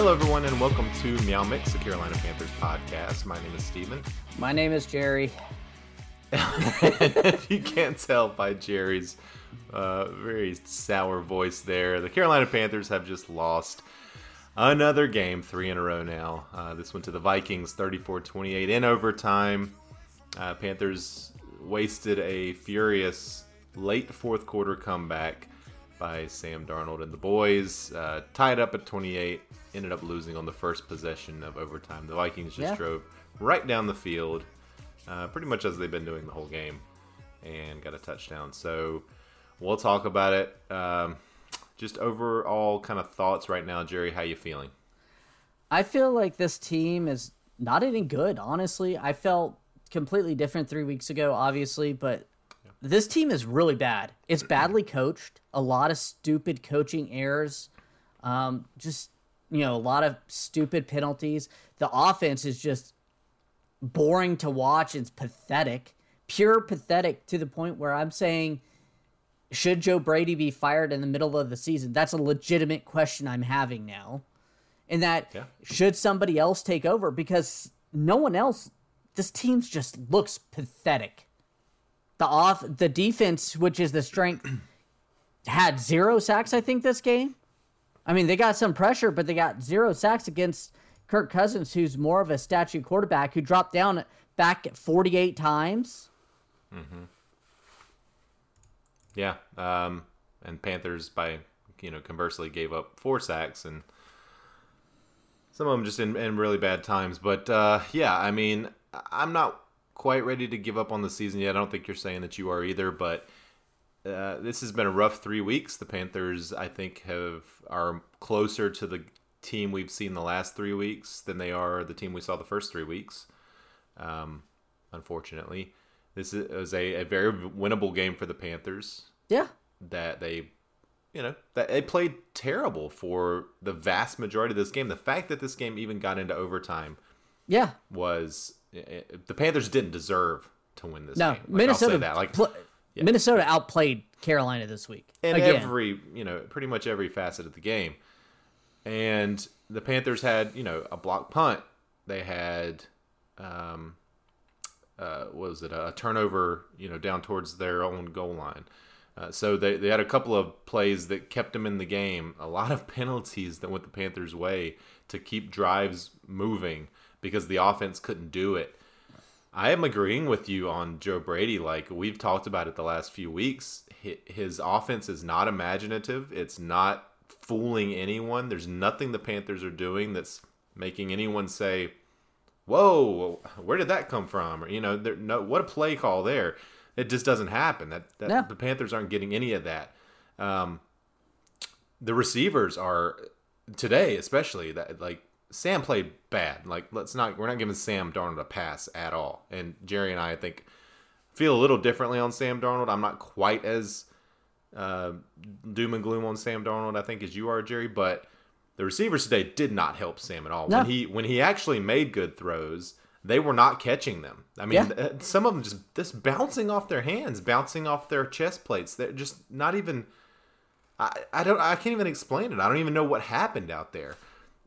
Hello, everyone, and welcome to Meow Mix, the Carolina Panthers podcast. My name is Steven. My name is Jerry. if you can't tell by Jerry's uh, very sour voice there, the Carolina Panthers have just lost another game, three in a row now. Uh, this one to the Vikings, 34 28 in overtime. Uh, Panthers wasted a furious late fourth quarter comeback by Sam Darnold and the boys. Uh, tied up at 28, ended up losing on the first possession of overtime. The Vikings just Yeah. drove right down the field, uh, pretty much as they've been doing the whole game, and got a touchdown. So we'll talk about it. Um, just overall kind of thoughts right now, Jerry. How you feeling? I feel like this team is not any good, honestly. I felt completely different three weeks ago, obviously, but this team is really bad. It's badly coached, a lot of stupid coaching errors, um, just, you know, a lot of stupid penalties. The offense is just boring to watch. It's pathetic, pure pathetic to the point where I'm saying, should Joe Brady be fired in the middle of the season? That's a legitimate question I'm having now. And that Yeah. should somebody else take over because no one else this team's just looks pathetic. The off the defense, which is the strength, had zero sacks, I think, this game. I mean, they got some pressure, but they got zero sacks against Kirk Cousins, who's more of a statue quarterback who dropped down back at 48 times. Mm-hmm. Yeah, um, and Panthers by you know conversely gave up four sacks and some of them just in, in really bad times. But uh, yeah, I mean, I'm not quite ready to give up on the season yet. I don't think you're saying that you are either, but uh, this has been a rough three weeks. The Panthers, I think, have are closer to the team we've seen the last three weeks than they are the team we saw the first three weeks. Um, unfortunately, this is a, a very winnable game for the Panthers Yeah. that they you know that they played terrible for the vast majority of this game the fact that this game even got into overtime Yeah. was the panthers didn't deserve to win this No, game. Like, Minnesota that. Like pl- Minnesota outplayed Carolina this week. in Again. every you know pretty much every facet of the game. And the panthers had you know a block punt. They had um uh what was it? A turnover you know down towards their own goal line. Uh, so they, they had a couple of plays that kept them in the game. A lot of penalties that went the panthers way to keep drives moving because the offense couldn't do it I am agreeing with you on Joe Brady. Like we've talked about it the last few weeks, his offense is not imaginative. It's not fooling anyone. There's nothing the Panthers are doing that's making anyone say, "Whoa, where did that come from?" Or you know, there, no, what a play call there. It just doesn't happen. That, that No. the Panthers aren't getting any of that. Um, the receivers are today, especially that like Sam played bad. Like let's not we're not giving Sam Darnold a pass at all. And Jerry and I, I think, feel a little differently on Sam Darnold. I'm not quite as uh, doom and gloom on Sam Darnold, I think, as you are, Jerry. But the receivers today did not help Sam at all. No. When he when he actually made good throws, they were not catching them. I mean, Yeah. uh, some of them just just bouncing off their hands, bouncing off their chest plates. They're just not even. I, I don't I can't even explain it. I don't even know what happened out there.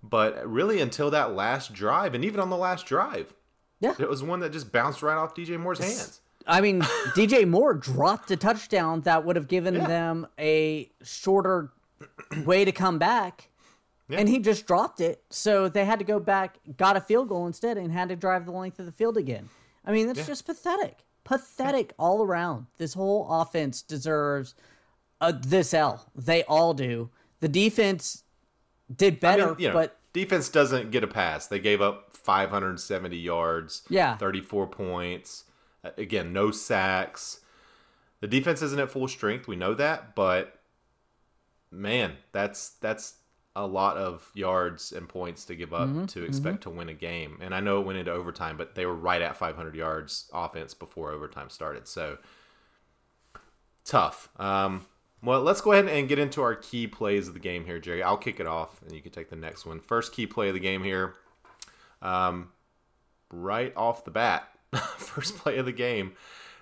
But really, until that last drive, and even on the last drive, Yeah. it was one that just bounced right off DJ Moore's hands. I mean, DJ Moore dropped a touchdown that would have given Yeah. them a shorter way to come back. Yeah. And he just dropped it. So they had to go back, got a field goal instead, and had to drive the length of the field again. I mean, that's Yeah. just pathetic. Pathetic all around. This whole offense deserves a, this L. They all do. The defense did I better, mean, you know, but defense doesn't get a pass. They gave up 570 yards, Yeah. 34 points. Uh, Again, no sacks. The defense isn't at full strength. We know that, but man, that's that's a lot of yards and points to give up Mm-hmm, to expect to win a game. And I know it went into overtime, but they were right at 500 yards offense before overtime started. So tough. Um, well, let's go ahead and get into our key plays of the game here, Jerry. I'll kick it off, and you can take the next one. First key play of the game here. Um, right off the bat, first play of the game.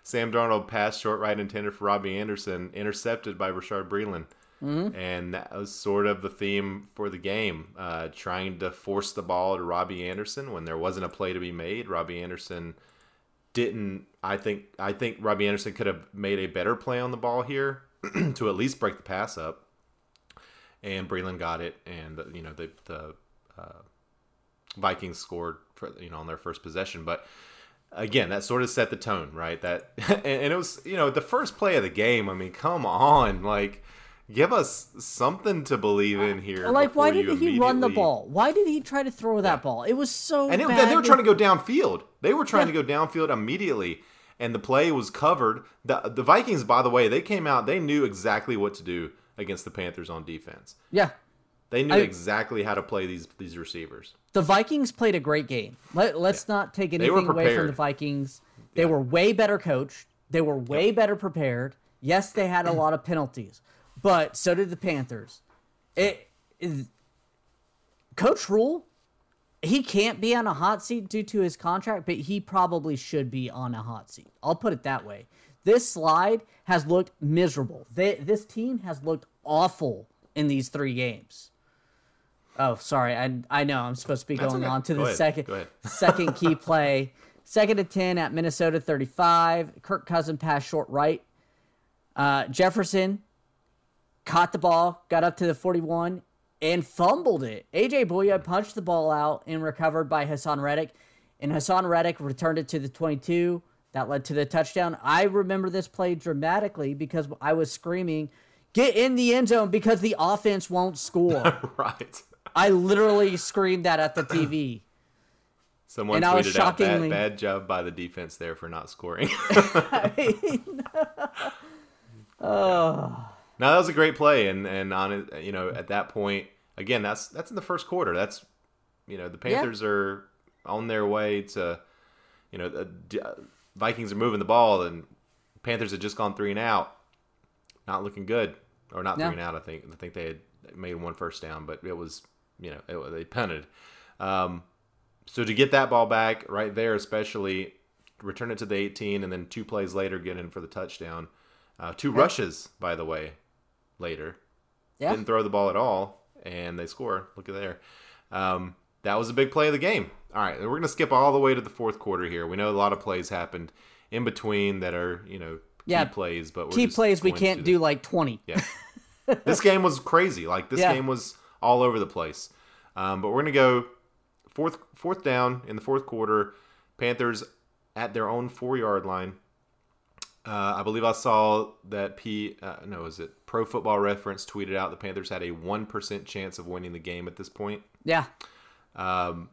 Sam Darnold pass short right intended for Robbie Anderson, intercepted by Rashard Breeland. Mm-hmm. And that was sort of the theme for the game, uh, trying to force the ball to Robbie Anderson when there wasn't a play to be made. Robbie Anderson didn't. I think. I think Robbie Anderson could have made a better play on the ball here to at least break the pass up. And Breeland got it, and you know the the uh, Vikings scored for you know on their first possession, but again, that sort of set the tone, right? That and, and, it was you know the first play of the game. I mean, come on, like give us something to believe in here. Like, why did he run the ball? Why did he try to throw that yeah. ball? It was so and it, they were trying to go downfield. They were trying yeah. to go downfield immediately, and the play was covered. the The Vikings, by the way, they came out. They knew exactly what to do against the Panthers on defense. Yeah, they knew I, exactly how to play these these receivers. The Vikings played a great game. Let, us yeah. not take anything away from the Vikings. They yeah. were way better coached. They were way yep. better prepared. Yes, they had a lot of penalties, but so did the Panthers. It, it Coach Rhule, he can't be on a hot seat due to his contract, but he probably should be on a hot seat. I'll put it that way. This slide has looked miserable. They, this team has looked awful in these three games. Oh, sorry. I I know I'm supposed to be going okay. on to Go the ahead. second second key play. Second to ten at Minnesota 35. Kirk Cousin pass short right. Uh, Jefferson caught the ball, got up to the 41, and fumbled it. AJ Bouye punched the ball out and recovered by Haason Reddick, and Haason Reddick returned it to the 22. That led to the touchdown. I remember this play dramatically because I was screaming, "Get in the end zone!" because the offense won't score. right. I literally screamed that at the TV. Someone and tweeted out bad, bad job by the defense there for not scoring. oh. Now that was a great play, and and on it, you know, at that point, again, that's that's in the first quarter. That's you know, the Panthers yeah. are on their way to, you know, the uh, Vikings are moving the ball, and Panthers had just gone three and out, not looking good, or not three and out. I think I think they had made one first down, but it was you know it, they punted. Um, so to get that ball back right there, especially return it to the 18, and then two plays later get in for the touchdown. Uh, two yeah. rushes, by the way, later. Yeah. Didn't throw the ball at all, and they score. Look at there. Um, that was a big play of the game. All right, we're going to skip all the way to the fourth quarter here. We know a lot of plays happened in between that are you know key yeah, plays, but key plays we can't do like 20. Yeah. this game was crazy. Like this yeah. game was all over the place. Um, but we're gonna go fourth fourth down in the fourth quarter. Panthers at their own four yard line. Uh, I believe I saw that P. Uh, no, is it Pro Football Reference tweeted out the Panthers had a one percent chance of winning the game at this point. Yeah. Um,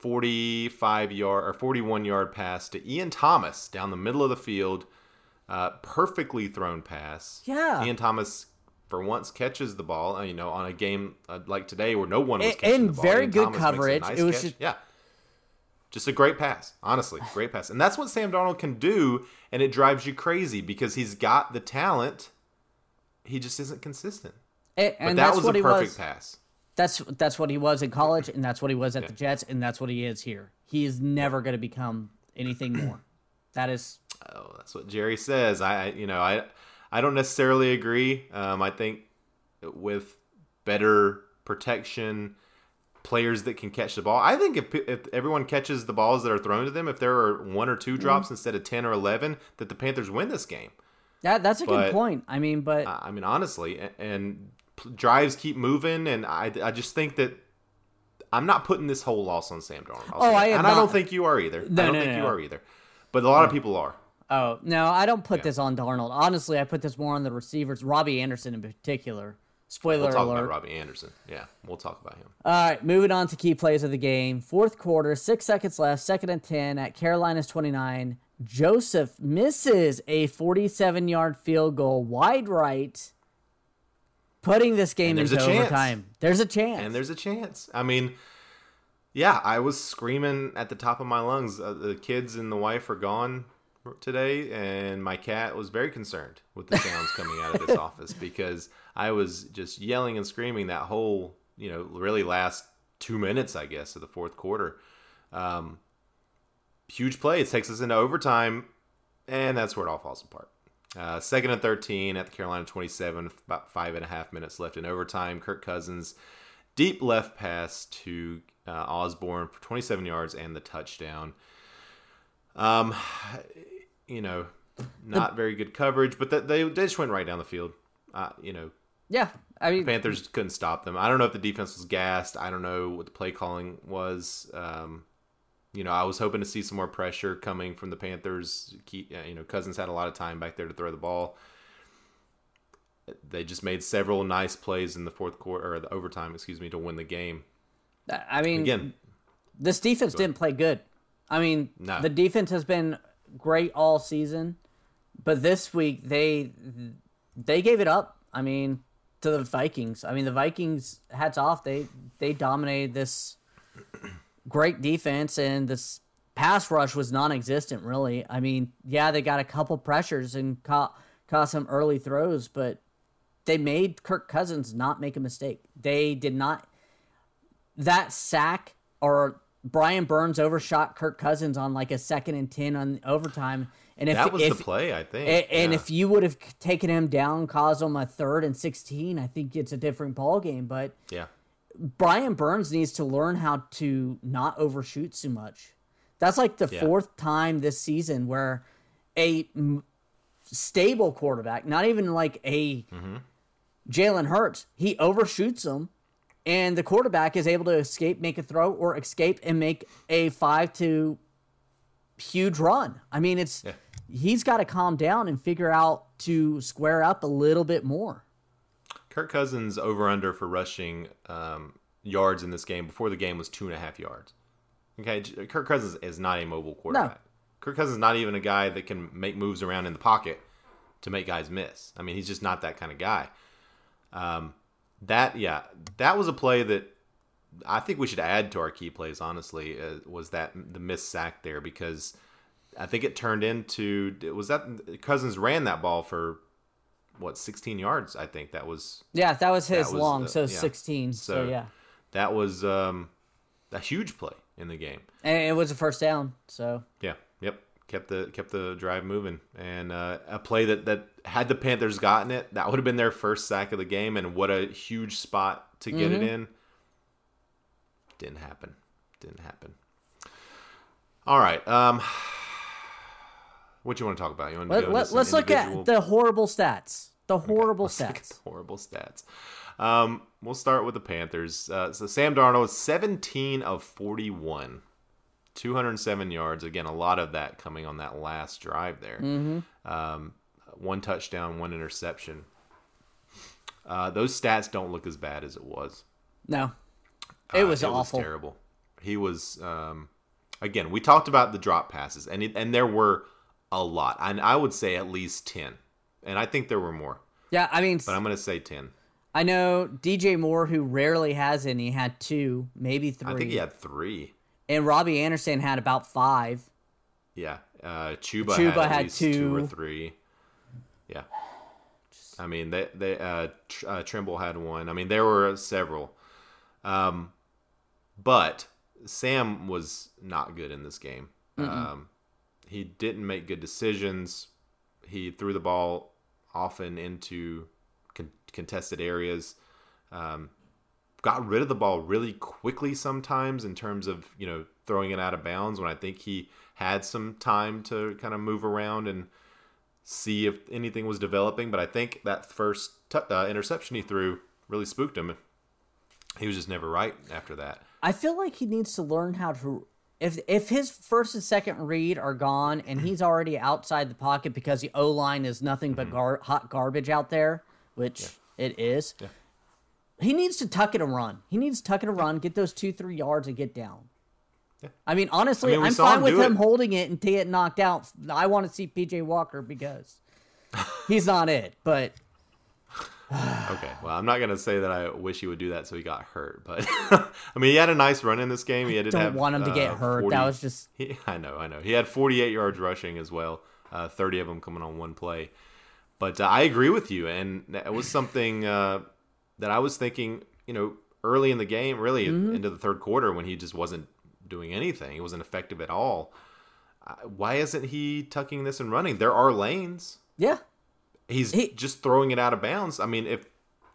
45 yard or 41 yard pass to Ian Thomas down the middle of the field. Uh, perfectly thrown pass. Yeah. Ian Thomas for once catches the ball. Uh, you know, on a game uh, like today where no one was catching and the ball. very good Thomas coverage. Nice it was just... yeah, just a great pass. Honestly, great pass, and that's what Sam Darnold can do, and it drives you crazy because he's got the talent. He just isn't consistent. And, and that was a perfect was. pass. That's that's what he was in college, and that's what he was at yeah. the Jets, and that's what he is here. He is never going to become anything more. That is. Oh, that's what Jerry says. I, you know, I I don't necessarily agree. Um, I think with better protection, players that can catch the ball. I think if, if everyone catches the balls that are thrown to them, if there are one or two drops mm-hmm. instead of ten or eleven, that the Panthers win this game. Yeah, that's a but, good point. I mean, but I mean, honestly, and, and drives keep moving, and I, I just think that I'm not putting this whole loss on Sam Darnold. Oh, I and not. I don't think you are either. No, I don't no, think no, you are either. But a lot of people are. Oh no, I don't put yeah. this on Darnold. Honestly, I put this more on the receivers, Robbie Anderson in particular. Spoiler we'll talk alert. about Robbie Anderson. Yeah, we'll talk about him. All right, moving on to key plays of the game. Fourth quarter, six seconds left, second and ten at Carolina's twenty nine. Joseph misses a forty-seven yard field goal wide right, putting this game into overtime. There's a chance, and there's a chance. I mean. Yeah, I was screaming at the top of my lungs. Uh, the kids and the wife are gone today, and my cat was very concerned with the sounds coming out of this office because I was just yelling and screaming that whole, you know, really last two minutes, I guess, of the fourth quarter. Um, huge play. It takes us into overtime, and that's where it all falls apart. Uh, second and 13 at the Carolina 27, about five and a half minutes left in overtime. Kirk Cousins, deep left pass to uh, Osborn for 27 yards and the touchdown. Um, you know, not very good coverage, but they, they just went right down the field. Uh, you know, Yeah, I mean, Panthers couldn't stop them. I don't know if the defense was gassed. I don't know what the play calling was. Um, you know, I was hoping to see some more pressure coming from the Panthers. Uh, you know, Cousins had a lot of time back there to throw the ball. They just made several nice plays in the fourth quarter or the overtime, excuse me, to win the game. I mean, Again, this defense didn't play good. I mean, No. the defense has been great all season, but this week they they gave it up. I mean, to the Vikings. I mean, the Vikings hats off. They they dominated this great defense and this pass rush was non-existent really. I mean, yeah, they got a couple pressures and caught caught some early throws, but they made Kirk Cousins not make a mistake. They did not that sack or Brian Burns overshot Kirk Cousins on like a second and ten on overtime. And if that was if, the play, I think. and, and Yeah. if you would have taken him down, caused him a third and sixteen, I think it's a different ball game. But yeah, Brian Burns needs to learn how to not overshoot so much. That's like the Yeah. fourth time this season where a m- stable quarterback, not even like a Mm-hmm. Jalen Hurts, he overshoots them, and the quarterback is able to escape, make a throw, or escape and make a five to huge run. I mean, it's Yeah. he's got to calm down and figure out to square up a little bit more. Kirk Cousins over under for rushing um, yards in this game before the game was two and a half yards. Okay, Kirk Cousins is not a mobile quarterback. Kirk Cousins is not even a guy that can make moves around in the pocket to make guys miss. I mean, he's just not that kind of guy. Um, that yeah, that was a play that I think we should add to our key plays. Honestly, uh, was that the missed sack there because I think it turned into was that Cousins ran that ball for what 16 yards. I think that was Yeah, that was his That was, long, uh, so yeah. 16. So, So- yeah. that was um, a huge play in the game. And it was a first down. So Yeah. Yep. Kept the kept the drive moving, and uh, a play that that had the Panthers gotten it, that would have been their first sack of the game, and what a huge spot to get Mm-hmm. it in. Didn't happen. Didn't happen. All right. Um, what you want to talk about? You want to let, let, let's look at the horrible stats. The horrible at stats. the horrible stats. Um, we'll start with the Panthers. Uh, so Sam Darnold, 17 of 41, 207 yards. Again, a lot of that coming on that last drive there. Um, one touchdown, one interception. Uh, those stats don't look as bad as it was. No. It Uh, was awful. terrible. He was um, again. We talked about the drop passes, and it, and there were a lot, and I would say at least ten, and I think there were more, yeah, I mean, but I'm going to say ten. I know DJ Moore, who rarely has any, had two, maybe three. I think he had three. And Robbie Anderson had about five. Yeah, uh, Chuba, Chuba had, had least two. or three. Yeah, I mean they they uh, Tr- uh, Tremble had one. I mean there were several, um, but Sam was not good in this game. Um, he didn't make good decisions. He threw the ball often into con- contested areas. Um, got rid of the ball really quickly sometimes in terms of you know throwing it out of bounds when I think he had some time to kind of move around and see if anything was developing. But I think that first t- uh, interception he threw really spooked him. He was just never right after that. I feel like he needs to learn how to. If if his first and second read are gone and he's already outside the pocket because the O line is nothing but gar- hot garbage out there, which it is, Yeah. he needs to tuck it and run. He needs to tuck it and run, get those two three yards and get down. Yeah. I mean, honestly, I mean, saw fine with him it. holding it and to get knocked out. I want to see PJ Walker because he's not it. But Okay, well, I'm not gonna say that I wish he would do that so he got hurt, but I mean, he had a nice run in this game. He had to don't have, want him to get uh, hurt. 40 That was just He, I know, I know. He had 48 yards rushing as well, uh, 30 of them coming on one play. But uh, I agree with you, and it was something uh, that I was thinking, you know, early in the game, really Mm-hmm. into the third quarter when he just wasn't doing anything. He wasn't effective at all. Why isn't he tucking this and running? There are lanes. yeah. he's He- just throwing it out of bounds. I mean, if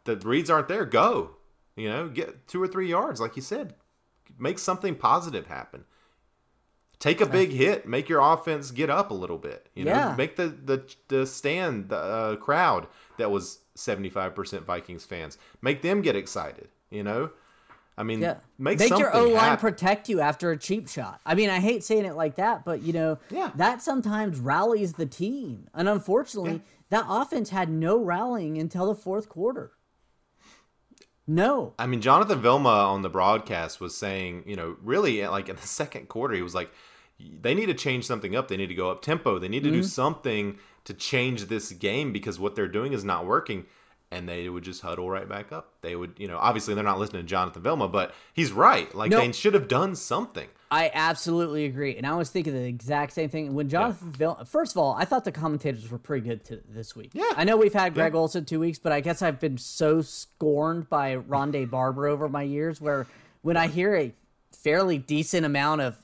the reads aren't there, go. You know, get two or three yards, like you said. Make something positive happen. Take a big hit. Make your offense get up a little bit. You know, Yeah. make the the the stand the uh, crowd that was seventy five percent Vikings fans. Make them get excited. You know, I mean, Yeah. make, Make your O line protect you after a cheap shot. I mean, I hate saying it like that, but you know, Yeah. that sometimes rallies the team. And unfortunately, that offense had no rallying until the fourth quarter. No. I mean, Jonathan Vilma on the broadcast was saying, you know, really like in the second quarter, he was like, they need to change something up. They need to go up tempo. They need to do mm-hmm. something to change this game because what they're doing is not working. And they would just huddle right back up. They would, you know, obviously they're not listening to Jonathan Vilma, but he's right. Like No. they should have done something. I absolutely agree, and I was thinking the exact same thing. When Jonathan, Vilma. first of all, I thought the commentators were pretty good to this week. Yeah. I know we've had Greg Olsen two weeks, but I guess I've been so scorned by Rondé Barber over my years, where when I hear a fairly decent amount of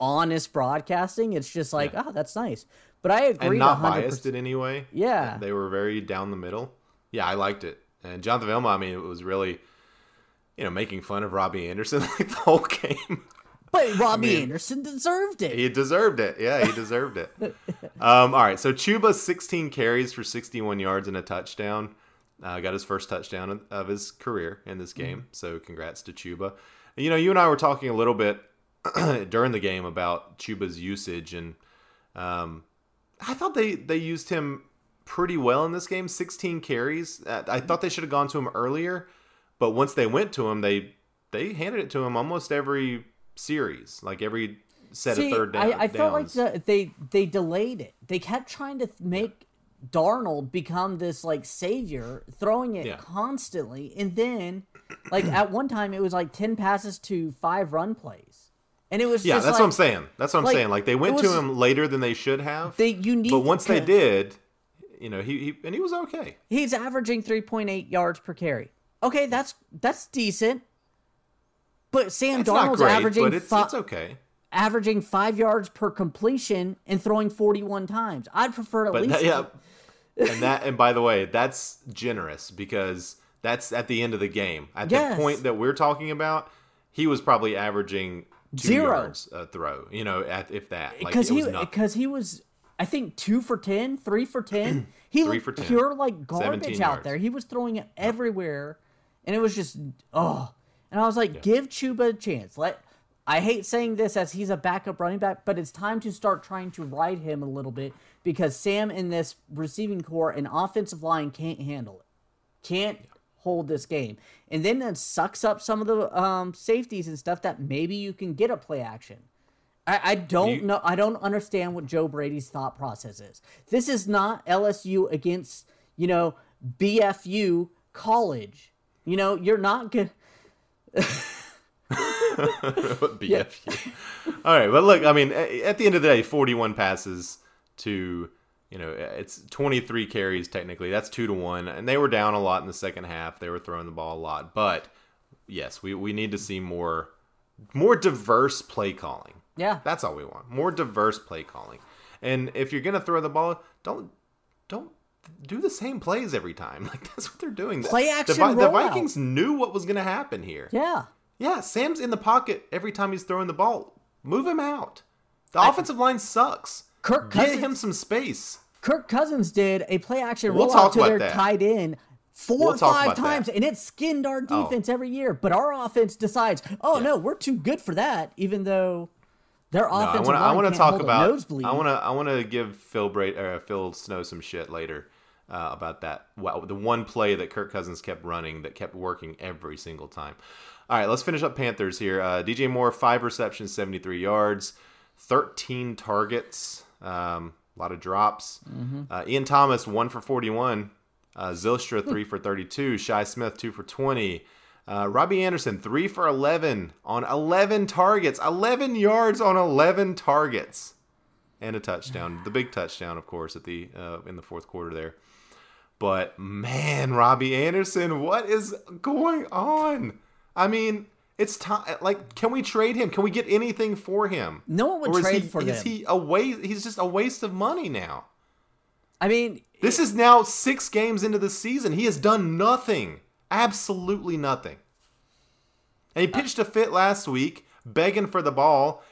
honest broadcasting, it's just like, oh, that's nice. But I agree, and not 100. biased in any way. Yeah. They were very down the middle. Yeah, I liked it. And Jonathan Vilma, I mean, it was really, you know, making fun of Robbie Anderson like the whole game. But Robbie mean, Anderson deserved it. He deserved it. Yeah, he deserved it. um, all right, so Chuba, 16 carries for 61 yards and a touchdown. Uh, got his first touchdown of- his career in this game. So congrats to Chuba. You know, you and I were talking a little bit during the game about Chuba's usage, and um, I thought they they used him pretty well in this game. 16 carries. Uh, I thought they should have gone to him earlier, but once they went to him, they they handed it to him almost every series, like every set See, of third down. I, I felt like the, they they delayed it. They kept trying to make Darnold become this like savior, throwing it Yeah. constantly, and then like at one time it was like ten passes to five run plays, and it was Yeah, that's like, what I'm saying. That's what I'm like, saying. Like they went to him later than they should have. They you need but once they did, you know, he, he and he was okay. he's averaging three point eight yards per carry. Okay, that's that's decent. But Sam It's Darnold's great, averaging but it's, fi- it's okay. averaging five yards per completion and throwing forty one times. I'd prefer at But least that, yeah, and that and by the way, that's generous because that's at the end of the game. At Yes. the point that we're talking about, he was probably averaging two Zero. yards a throw. You know, at if that, because it he because he was I think two for 10, three for ten. He Three looked for 10. pure like garbage out there. He was throwing it everywhere, and it was just oh. And I was like, give Chuba a chance. Let I hate saying this as he's a backup running back, but it's time to start trying to ride him a little bit because Sam in this receiving core and offensive line can't handle it. Can't hold this game. And then it sucks up some of the um, safeties and stuff that maybe you can get a play action. I, I don't You- know. I don't understand what Joe Brady's thought process is. This is not LSU against you know BFU college. You know you're not good. BFU. All right, but look, I mean, at the end of the day, 41 passes to, you know, it's 23 carries technically. That's two to one, and they were down a lot in the second half. They were throwing the ball a lot, but yes, we we need to see more more diverse play calling. Yeah, That's all we want. More diverse play calling. And if you're gonna throw the ball, don't don't do the same plays every time. Like that's what they're doing. The- Play the, action the rollout. Vikings knew what was gonna happen here. yeah. Yeah, Sam's in the pocket every time he's throwing the ball. Move him out. The offensive line sucks. Kirk Cousins- him some space. Kirk Cousins did a play action We'll rollout to their that. tight end four We'll or five times, that. Oh. and it skinned our oh. defense every year. But our offense decides, oh no, we're too good for that, even though their No, I offensive want to. I want to talk about. nosebleed. I want to. I want to give Phil Bra- or Phil Snow some shit later uh, about that. Wow, the one play that Kirk Cousins kept running that kept working every single time. All right, let's finish up Panthers here. Uh, DJ Moore, five receptions, seventy three yards, thirteen targets, um, a lot of drops. Mm-hmm. Uh, Ian Thomas, one for forty one. Uh, Zylstra, three for thirty two. Shi Smith, two for twenty. Uh, Robbie Anderson, three for 11 on 11 targets, 11 yards on 11 targets, and a touchdown. The big touchdown, of course, at the uh, in the fourth quarter there. But man, Robbie Anderson, what is going on? I mean, it's time. Like, can we trade him? Can we get anything for him? No one would trade he, for is him. he a waste? He's just a waste of money now. I mean, This is now six games into the season. He has done nothing. Absolutely nothing. And he uh, pitched a fit last week, begging for the ball.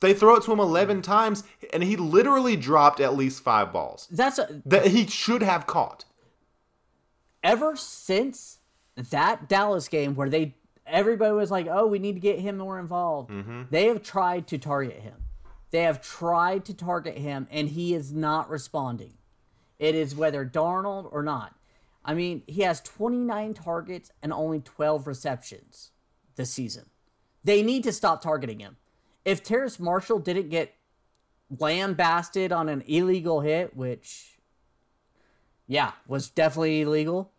They throw it to him 11 mm. times, and he literally dropped at least five balls That's a, that he should have caught. ever since that Dallas game where they everybody was like, "Oh, we need to get him more involved." Mm-hmm. They have tried to target him. They have tried to target him, and he is not responding. It is whether Darnold or not. I mean, he has 29 targets and only 12 receptions this season. They need to stop targeting him. If Terrace Marshall didn't get lambasted on an illegal hit, which, yeah, was definitely illegal,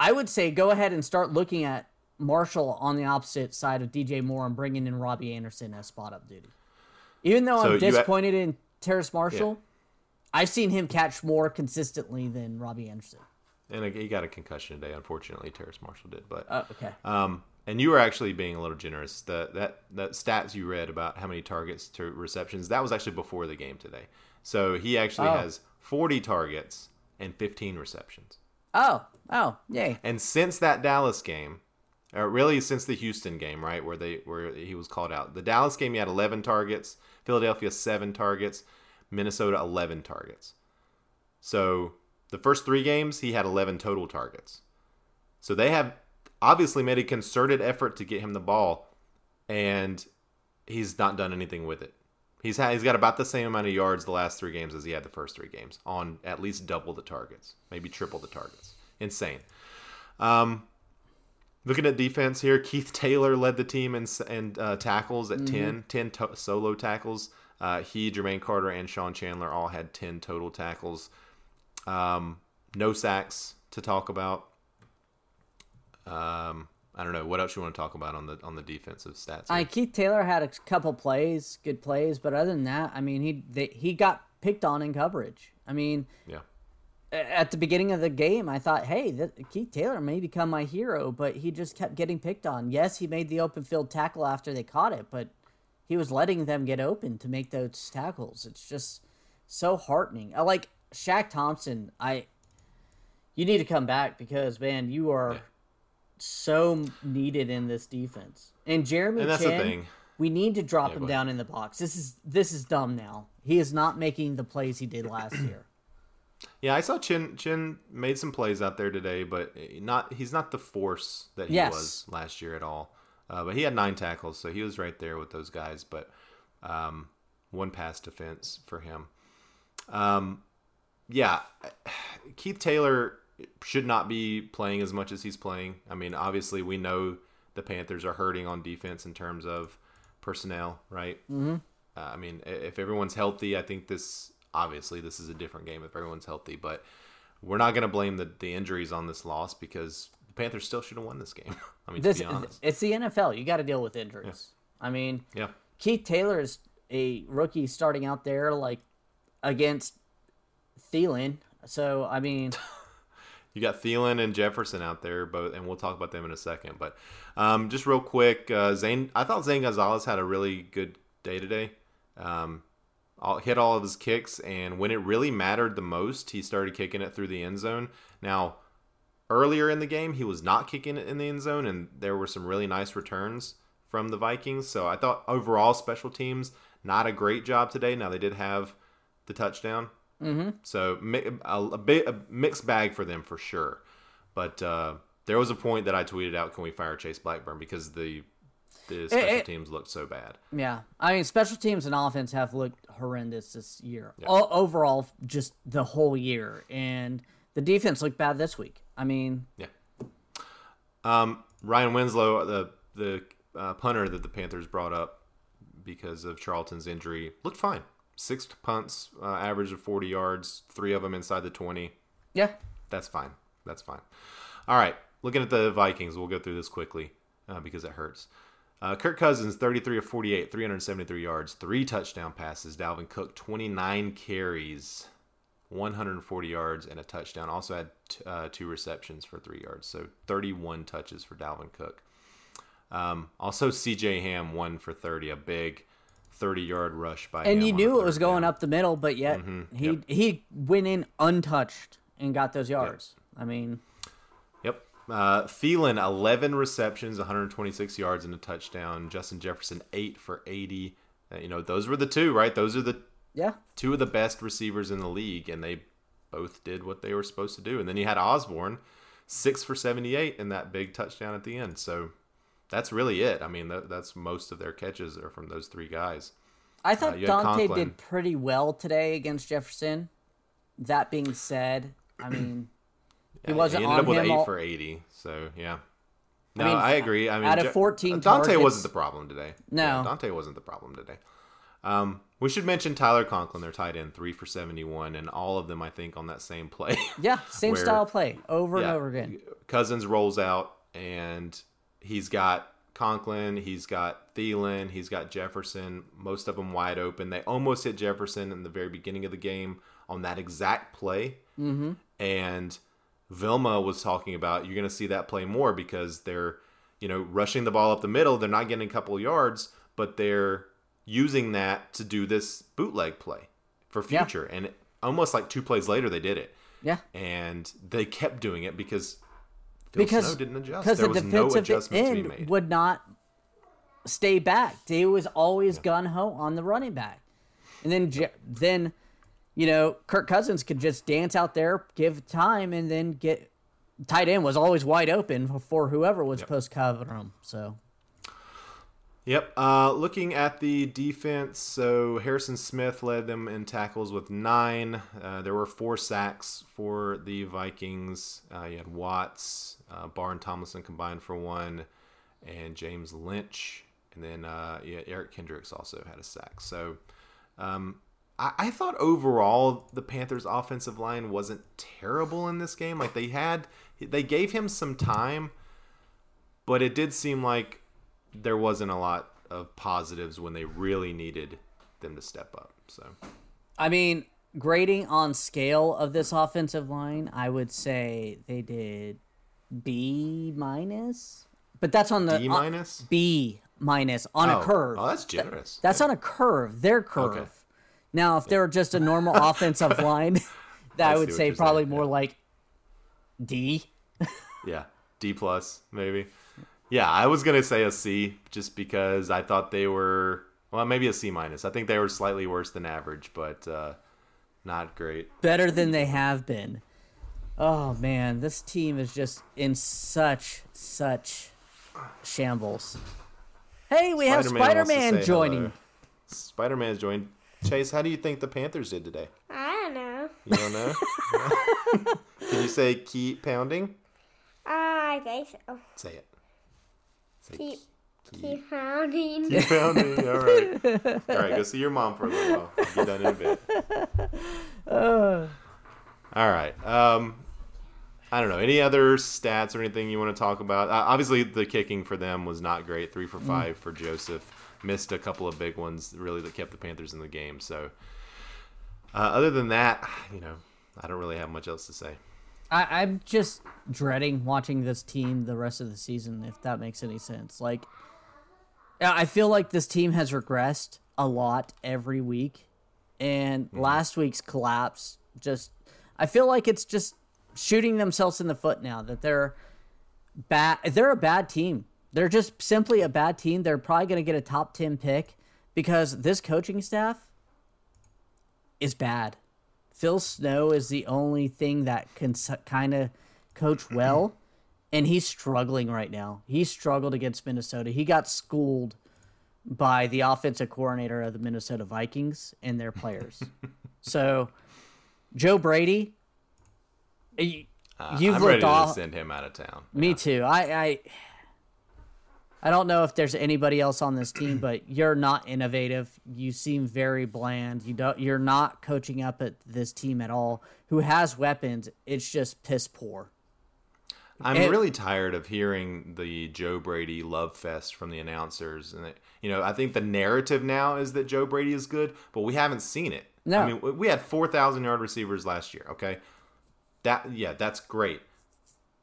I would say go ahead and start looking at Marshall on the opposite side of DJ Moore and bringing in Robbie Anderson as spot up duty. Even though So I'm you ha- disappointed in Terrace Marshall, I've seen him catch more consistently than Robbie Anderson. And he got a concussion today, unfortunately. Terrace Marshall did, but Oh, okay. Um, and you were actually being a little generous. The that that stats you read about how many targets to receptions that was actually before the game today. So he actually Oh. has 40 targets and 15 receptions. Oh, oh, yay. And since that Dallas game, or really since the Houston game, right where they where he was called out, the Dallas game he had 11 targets, Philadelphia seven targets, Minnesota 11 targets. So the first three games he had 11 total targets. So they have obviously made a concerted effort to get him the ball, and he's not done anything with it. He's had, he's got about the same amount of yards the last three games as he had the first three games on at least double the targets, maybe triple the targets. Insane. Um, looking at defense here, Keith Taylor led the team in, in uh, tackles at 10, 10 to- solo tackles. Uh, he, Jermaine Carter, and Sean Chandler all had 10 total tackles. Um, no sacks to talk about. Um, I don't know what else you want to talk about on the on the defensive stats. I here? Keith Taylor had a couple plays, good plays, but other than that, I mean, he they, he got picked on in coverage. I mean, yeah, at the beginning of the game, I thought, hey, that, Keith Taylor may become my hero, but he just kept getting picked on. Yes, he made the open field tackle after they caught it, but he was letting them get open to make those tackles. It's just so heartening. I like Shaq Thompson. I you need to come back because man, you are Yeah. so needed in this defense. And Jeremy And that's the Chinn, thing. we need to drop Yeah, him down in the box. This is this is dumb now. He is not making the plays he did last year. yeah. I saw Chinn Chinn made some plays out there today, but not he's not the force that he Yes. was last year at all. Uh, but he had nine tackles, so he was right there with those guys. But um, one pass defense for him. Um, yeah, Keith Taylor should not be playing as much as he's playing. I mean, obviously, we know the Panthers are hurting on defense in terms of personnel, right? Mm-hmm. Uh, I mean, if everyone's healthy, I think this obviously this is a different game if everyone's healthy, but we're not going to blame the, the injuries on this loss because the Panthers still should have won this game. I mean, This to be honest, it's the NFL. You got to deal with injuries. I mean, yeah, Keith Taylor is a rookie starting out there like against Thielen. So I mean, You got Thielen and Jefferson out there, both, and we'll talk about them in a second. But um, just real quick, uh, Zane, I thought Zane Gonzalez had a really good day today. Um, all, hit all of his kicks, and when it really mattered the most, he started kicking it through the end zone. Now, earlier in the game, he was not kicking it in the end zone, and there were some really nice returns from the Vikings. So I thought overall special teams not a great job today. Now they did have the touchdown, mm-hmm. so a, a bit a mixed bag for them for sure. But uh, there was a point that I tweeted out: "Can we fire Chase Blackburn?" Because the the special it- teams looked so bad. yeah. I mean, special teams and offense have looked horrendous this year. O- overall, just the whole year, and the defense looked bad this week. I mean, Yeah. Um, Ryan Winslow, the the uh, punter that the Panthers brought up because of Charlton's injury, looked fine. Six punts, uh, average of forty yards, three of them inside the twenty. yeah, That's fine. That's fine. All right, looking at the Vikings, we'll go through this quickly uh, because it hurts. Uh, Kirk Cousins, 33 of 48, 373 yards, three touchdown passes. Dalvin Cook, 29 carries, 140 yards, and a touchdown. Also had t- uh, two receptions for three yards, so 31 touches for Dalvin Cook. Um, also, CJ Ham, one for 30, a big 30 yard rush by and you knew it was going down. up the middle, but yet he Yep. he went in untouched and got those yards. I mean, Yep. Uh, Thielen, 11 receptions, 126 yards, and a touchdown. Justin Jefferson, 8 for 80. Uh, you know, those were the two, right? Those are the yeah, two of the best receivers in the league, and they both did what they were supposed to do. And then you had Osborn, 6 for 78, and that big touchdown at the end. So that's really it. I mean, that, that's most of their catches are from those three guys. I thought had Donte Conklin. did pretty well today against Jefferson. That being said, I mean, he wasn't he ended on up with him 8 all- for 80. So, yeah. No, mean, I, agree. I mean, out of 14 Donte targets- wasn't the problem today. No. Yeah, Donte wasn't the problem today. Um, we should mention Tyler Conklin, their tight end, three for seventy-one, and all of them, I think, on that same play. yeah, same where- style play over and over again. Cousins rolls out, and he's got Conklin, he's got Thielen, he's got Jefferson. Most of them wide open. They almost hit Jefferson in the very beginning of the game on that exact play. Mm-hmm. And Vilma was talking about you're going to see that play more because they're, you know, rushing the ball up the middle. They're not getting a couple yards, but they're using that to do this bootleg play for Yeah. future. And almost like two plays later, they did it Yeah, and they kept doing it because Because Snow didn't adjust. because the was no defensive adjustments end would not stay back. He was always gun ho on the running back, and then then you know Kirk Cousins could just dance out there, give time, and then get tight end was always wide open for whoever was post covering him. So Yep. Uh, looking at the defense, so Harrison Smith led them in tackles with nine. Uh, there were four sacks for the Vikings. Uh, you had Watts, uh, Barr and Tomlinson combined for one, and James Lynch, and then uh, yeah, Eric Kendricks also had a sack. So um, I, I thought overall the Panthers' offensive line wasn't terrible in this game. Like they had, they gave him some time, but it did seem like there wasn't a lot of positives when they really needed them to step up. So I mean, grading on scale of this offensive line, I would say they did B minus, but that's on the on- minus. B minus on oh, a curve. Oh, that's generous. That's on a curve. Their curve. Okay. Now, if they were just a normal offensive line, that I I would say probably saying, more yeah. like D. yeah, D plus maybe. Yeah, I was gonna say a C just because I thought they were well, maybe a C minus. I think they were slightly worse than average, but uh, not great. Better than they have been. Oh man, this team is just in such such shambles. Hey, we have Spider-Man wants to Spider-Man say joining. hello. Spider-Man's joined. Chase, how do you think the Panthers did today? I don't know. You don't know? Can you say keep pounding? I think so. Say it. Say Keep, keep pounding. Keep pounding. All right. All right. Go see your mom for a little while. I'll be done in a bit. All right. Um, I don't know. Any other stats or anything you want to talk about? Uh, obviously, the kicking for them was not great. Three for five for Joseph. Missed a couple of big ones, really, that kept the Panthers in the game. So, uh, other than that, you know, I don't really have much else to say. I, I'm just dreading watching this team the rest of the season, if that makes any sense. Like, I I feel like this team has regressed a lot every week, and mm-hmm. last week's collapse just, I feel like it's just shooting themselves in the foot now that they're bad. They're a bad team. They're just simply a bad team. They're probably going to get a top 10 pick because this coaching staff is bad. Phil Snow is the only thing that can kind of coach well, and he's struggling right now. He struggled against Minnesota. He got schooled by the offensive coordinator of the Minnesota Vikings and their players. so, Joe Brady, y- Uh, you've I'm looked ready to send him out of town. Me too. I, I I don't know if there's anybody else on this team, but you're not innovative. You seem very bland. You don't. You're not coaching up at this team at all. Who has weapons? It's just piss poor. I'm really tired of hearing the Joe Brady love fest from the announcers, and it, you know, I think the narrative now is that Joe Brady is good, but we haven't seen it. No. I mean, we- we had 4,000 yard receivers last year. Okay, that yeah, that's great.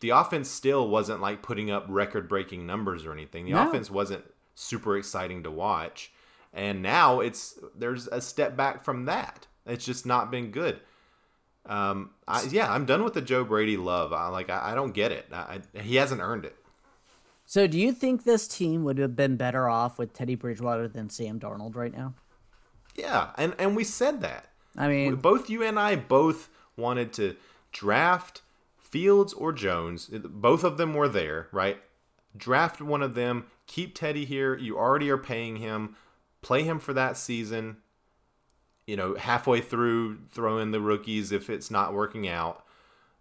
The offense still wasn't like putting up record breaking numbers or anything. The No. offense wasn't super exciting to watch, and now it's there's a step back from that. It's just not been good. Um, I, yeah, I'm done with the Joe Brady love. I like, I, I don't get it. I, he hasn't earned it. So, do you think this team would have been better off with Teddy Bridgewater than Sam Darnold right now? Yeah, and and we said that. I mean, both you and I both wanted to draft Fields or Jones. Both of them were there, right? Draft one of them. Keep Teddy here. You already are paying him. Play him for that season. You know, halfway through, throw in the rookies if it's not working out.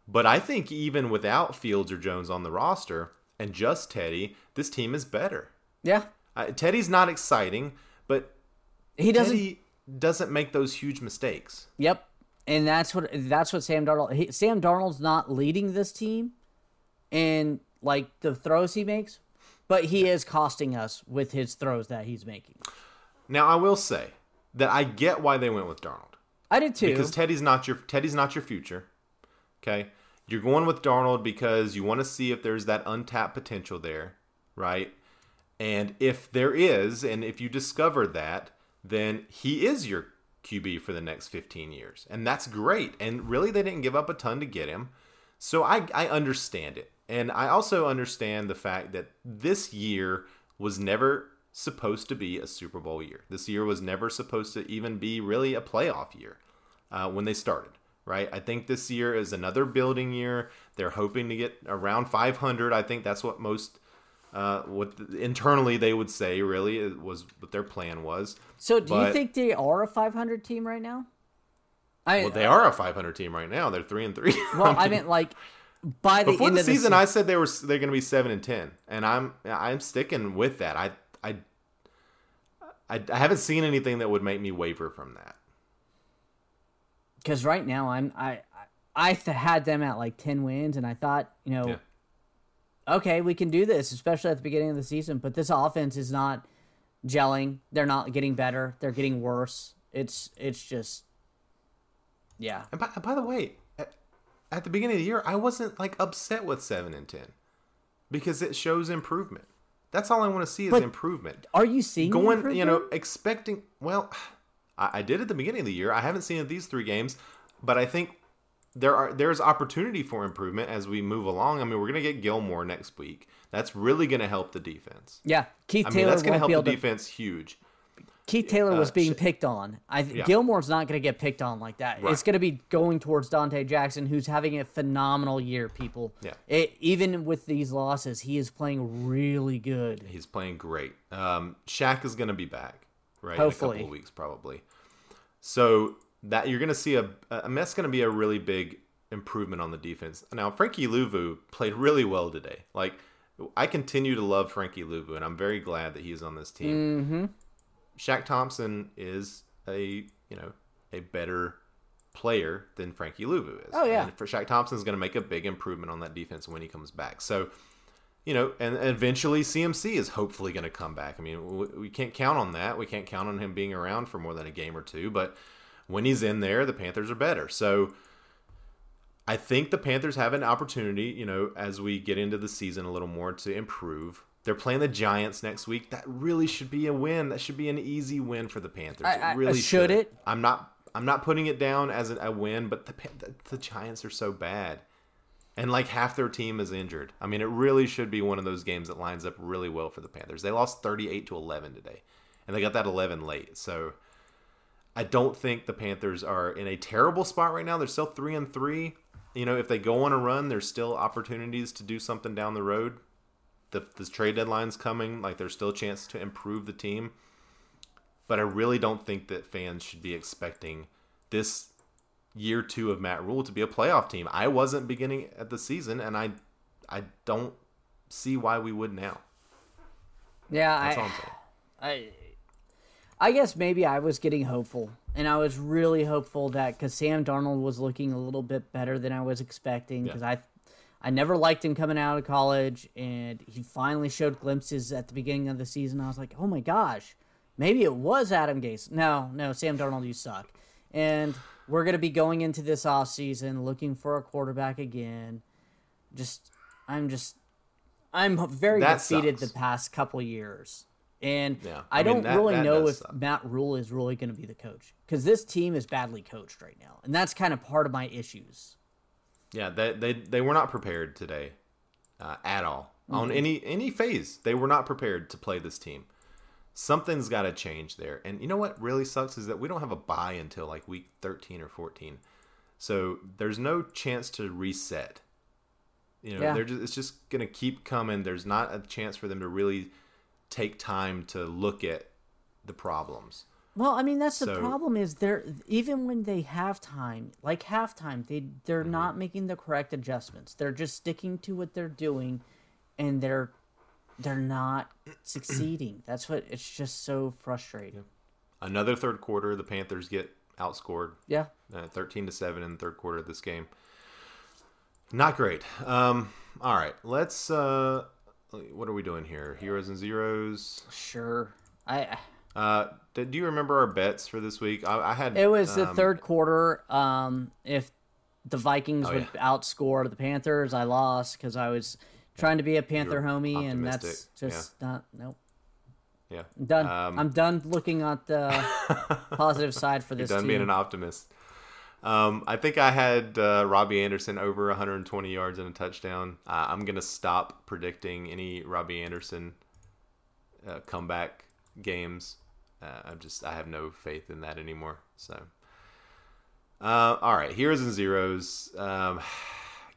But I think even without Fields or Jones on the roster and just Teddy, this team is better. Yeah. Uh, Teddy's not exciting, but he doesn't Teddy doesn't make those huge mistakes. Yep, and that's what that's what Sam Darnold. He, Sam Darnold's not leading this team, in like the throws he makes, but he is costing us with his throws that he's making. Now I will say that I get why they went with Darnold. I did too. Because Teddy's not your Teddy's not your future. Okay, you're going with Darnold because you want to see if there's that untapped potential there, right? And if there is, and if you discover that, then he is your QB for the next 15 years. And that's great. And really, they didn't give up a ton to get him. So I, I understand it. And I also understand the fact that this year was never supposed to be a Super Bowl year. This year was never supposed to even be really a playoff year uh, when they started, right? I think this year is another building year. They're hoping to get around 500. I think that's what most uh, what internally they would say really it was what their plan was. So, do but, you think they are a 500 team right now? I, well, they are a 500 team right now. They're three and three. Well, I, mean, I meant like by the before end the of season, the season, I said they were they're going to be seven and ten, and I'm I'm sticking with that. I I I, I haven't seen anything that would make me waver from that. Because right now, I'm I I had them at like 10 wins, and I thought you know. Yeah okay, we can do this, especially at the beginning of the season. But this offense is not gelling. They're not getting better. They're getting worse. It's it's just yeah. And by, by the way, at, at the beginning of the year, I wasn't like upset with seven and ten because it shows improvement. That's all I want to see is but improvement. Are you seeing going? You know, expecting. Well, I, I did at the beginning of the year. I haven't seen it these three games, but I think there are there's opportunity for improvement as we move along. I mean, we're gonna get Gilmore next week. That's really gonna help the defense. Yeah, Keith I Taylor. Mean, that's gonna help the to... defense huge. Keith Taylor was uh, being picked on. I yeah. Gilmore's not going to get picked on like that. Right. It's going to be going towards Donte Jackson, who's having a phenomenal year. People, yeah. It, even with these losses, he is playing really good. He's playing great. Um, Shaq is going to be back, right? Hopefully, in a couple of weeks probably. So that you're going to see a, a that's going to be a really big improvement on the defense. Now, Frankie Luvu played really well today. Like, I continue to love Frankie Luvu, and I'm very glad that he's on this team. Mm-hmm. Shaq Thompson is a you know a better player than Frankie Luvu is. Oh yeah. And for Shaq Thompson is going to make a big improvement on that defense when he comes back. So, you know, and eventually CMC is hopefully going to come back. I mean, we, we can't count on that. We can't count on him being around for more than a game or two, but when he's in there, the Panthers are better. So I think the Panthers have an opportunity, you know, as we get into the season a little more to improve. They're playing the Giants next week. That really should be a win. That should be an easy win for the Panthers. I, it really should, should. it. I'm not. I'm not putting it down as a win, but the, the the Giants are so bad, and like half their team is injured. I mean, it really should be one of those games that lines up really well for the Panthers. They lost 38 to 11 today, and they got that 11 late. So I don't think the Panthers are in a terrible spot right now. They're still three and three. You know, if they go on a run, there's still opportunities to do something down the road. The, the trade deadline's coming. Like there's still a chance to improve the team. But I really don't think that fans should be expecting this year two of Matt Rhule to be a playoff team. I wasn't beginning at the season, and I I don't see why we would now. Yeah, I, I I guess maybe I was getting hopeful, and I was really hopeful that because Sam Darnold was looking a little bit better than I was expecting because yeah. I. I never liked him coming out of college, and he finally showed glimpses at the beginning of the season. I was like, "Oh my gosh, maybe it was Adam Gase." No, no, Sam Darnold, you suck. And we're gonna be going into this off season looking for a quarterback again. Just, I'm just, I'm very that defeated sucks. the past couple years. And Yeah, I, I mean, don't that- really that know if suck. Matt Rhule is really going to be the coach because this team is badly coached right now, and that's kind of part of my issues. Yeah, they they, they were not prepared today uh, at all on any any phase. They were not prepared to play this team. Something's got to change there. And you know what really sucks is that we don't have a bye until like week 13 or 14. So there's no chance to reset. You know, Yeah. they're just, it's just going to keep coming. There's not a chance for them to really take time to look at the problems. Well, I mean that's the problem is they're even when they have time, like halftime, they they're Mm-hmm. not making the correct adjustments. They're just sticking to what they're doing, and they're they're not succeeding. That's what it's just so frustrating. Another third quarter, the Panthers get outscored Yeah. uh, 13 to 7 in the third quarter of this game. Not great. Um, all right, let's. Uh, what are we doing here? Heroes and zeros. Sure. I Uh, do you remember our bets for this week? I, I had. it was the um, third quarter. Um, if the Vikings Oh, would outscore the Panthers, I lost because I was trying to be a Panther homie, and that's optimistic, just not nope. Yeah, I'm done. Um, I'm done looking at the positive side for You're this done team. being an optimist. Um, I think I had uh, Robby Anderson over 120 yards and a touchdown. Uh, I'm gonna stop predicting any Robby Anderson uh, comeback games. Uh, I'm just I have no faith in that anymore. So, uh, all right, heroes and zeros. Um,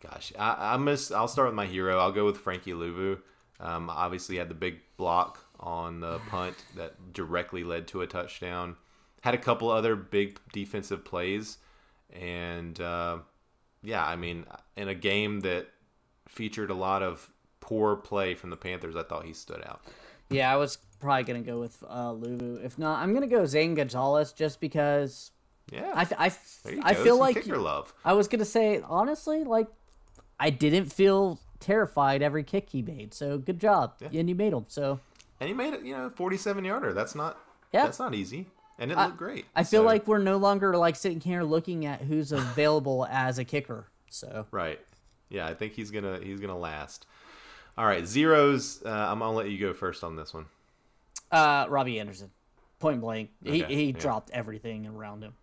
gosh, I, I'm just I'll start with my hero. I'll go with Frankie Luvu. Um, obviously had the big block on the punt that directly led to a touchdown. Had a couple other big defensive plays, and uh, yeah, I mean, in a game that featured a lot of poor play from the Panthers, I thought he stood out. Yeah, I was probably gonna go with uh, Luvu. If not, I'm gonna go Zane Gonzalez just because Yeah, I, f- I, f- there you I go, feel some like love. I was gonna say honestly, like I didn't feel terrified every kick he made. So good job, and you made him. So And he made it, you know, 47 yarder. That's not Yeah. that's not easy. And it looked great. I feel So- like we're no longer like sitting here looking at who's available as a kicker. So Right. Yeah, I think he's gonna he's gonna last. All right, zeros. Uh, I'm gonna let you go first on this one. uh, Robby Anderson, point blank, he Okay, he yeah. dropped everything around him.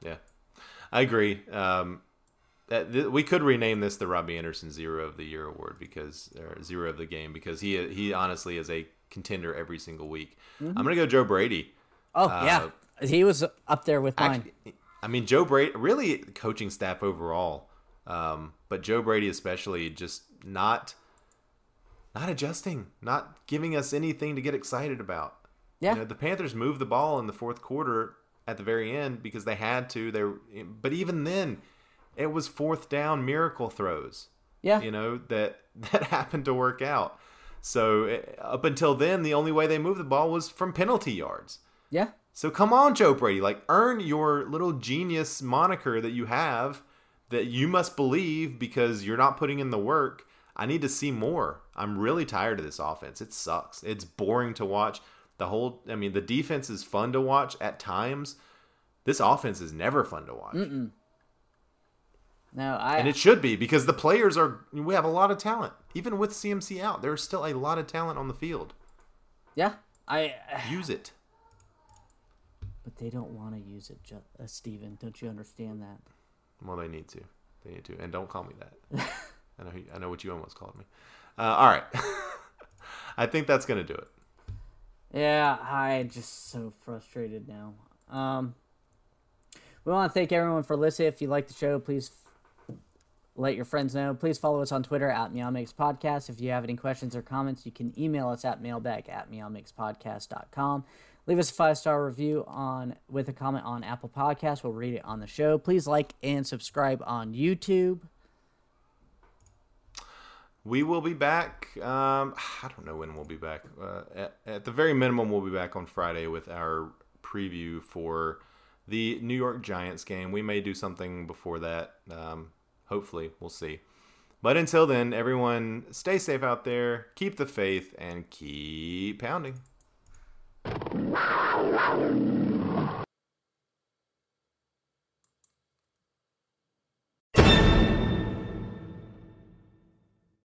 Yeah, I agree. Um, that, th- we could rename this the Robby Anderson Zero of the Year award because or Zero of the Game because he he honestly is a contender every single week. Mm-hmm. I'm gonna go Joe Brady. Oh Uh, yeah, he was up there with mine. Actually, I mean, Joe Brady, really coaching staff overall, um, but Joe Brady especially, just not not adjusting, not giving us anything to get excited about. Yeah. You know, the Panthers moved the ball in the fourth quarter at the very end because they had to. They, were- but even then, it was fourth down miracle throws. yeah, You know that that happened to work out. So eh, up until then, the only way they moved the ball was from penalty yards. Yeah. So come on, Joe Brady, like earn your little genius moniker that you have that you must believe because you're not putting in the work. I need to see more. I'm really tired of this offense. It sucks. It's boring to watch. The whole I mean, the defense is fun to watch at times. This offense is never fun to watch. No, I And it should be because the players are we have a lot of talent. Even with CMC out, there's still a lot of talent on the field. yeah I. Use it. But they don't want to use it, Ju- uh, Steven. Don't you understand that? Well, they need to. They need to, and don't call me that. I know. I know what you almost called me. Uh, all right. I think that's gonna do it. Yeah, I'm just so frustrated now. Um, we want to thank everyone for listening. If you like the show, please f- let your friends know. Please follow us on Twitter at Meow Makes Podcast. If you have any questions or comments, you can email us at mailbag at meowmakespodcast.com. Leave us a five star review on with a comment on Apple Podcasts. We'll read it on the show. Please like and subscribe on YouTube. We will be back. Um, I don't know when we'll be back. Uh, at, at the very minimum, we'll be back on Friday with our preview for the New York Giants game. We may do something before that. Um, hopefully, we'll see. But until then, everyone stay safe out there, keep the faith, and keep pounding. Wow, wow, wow.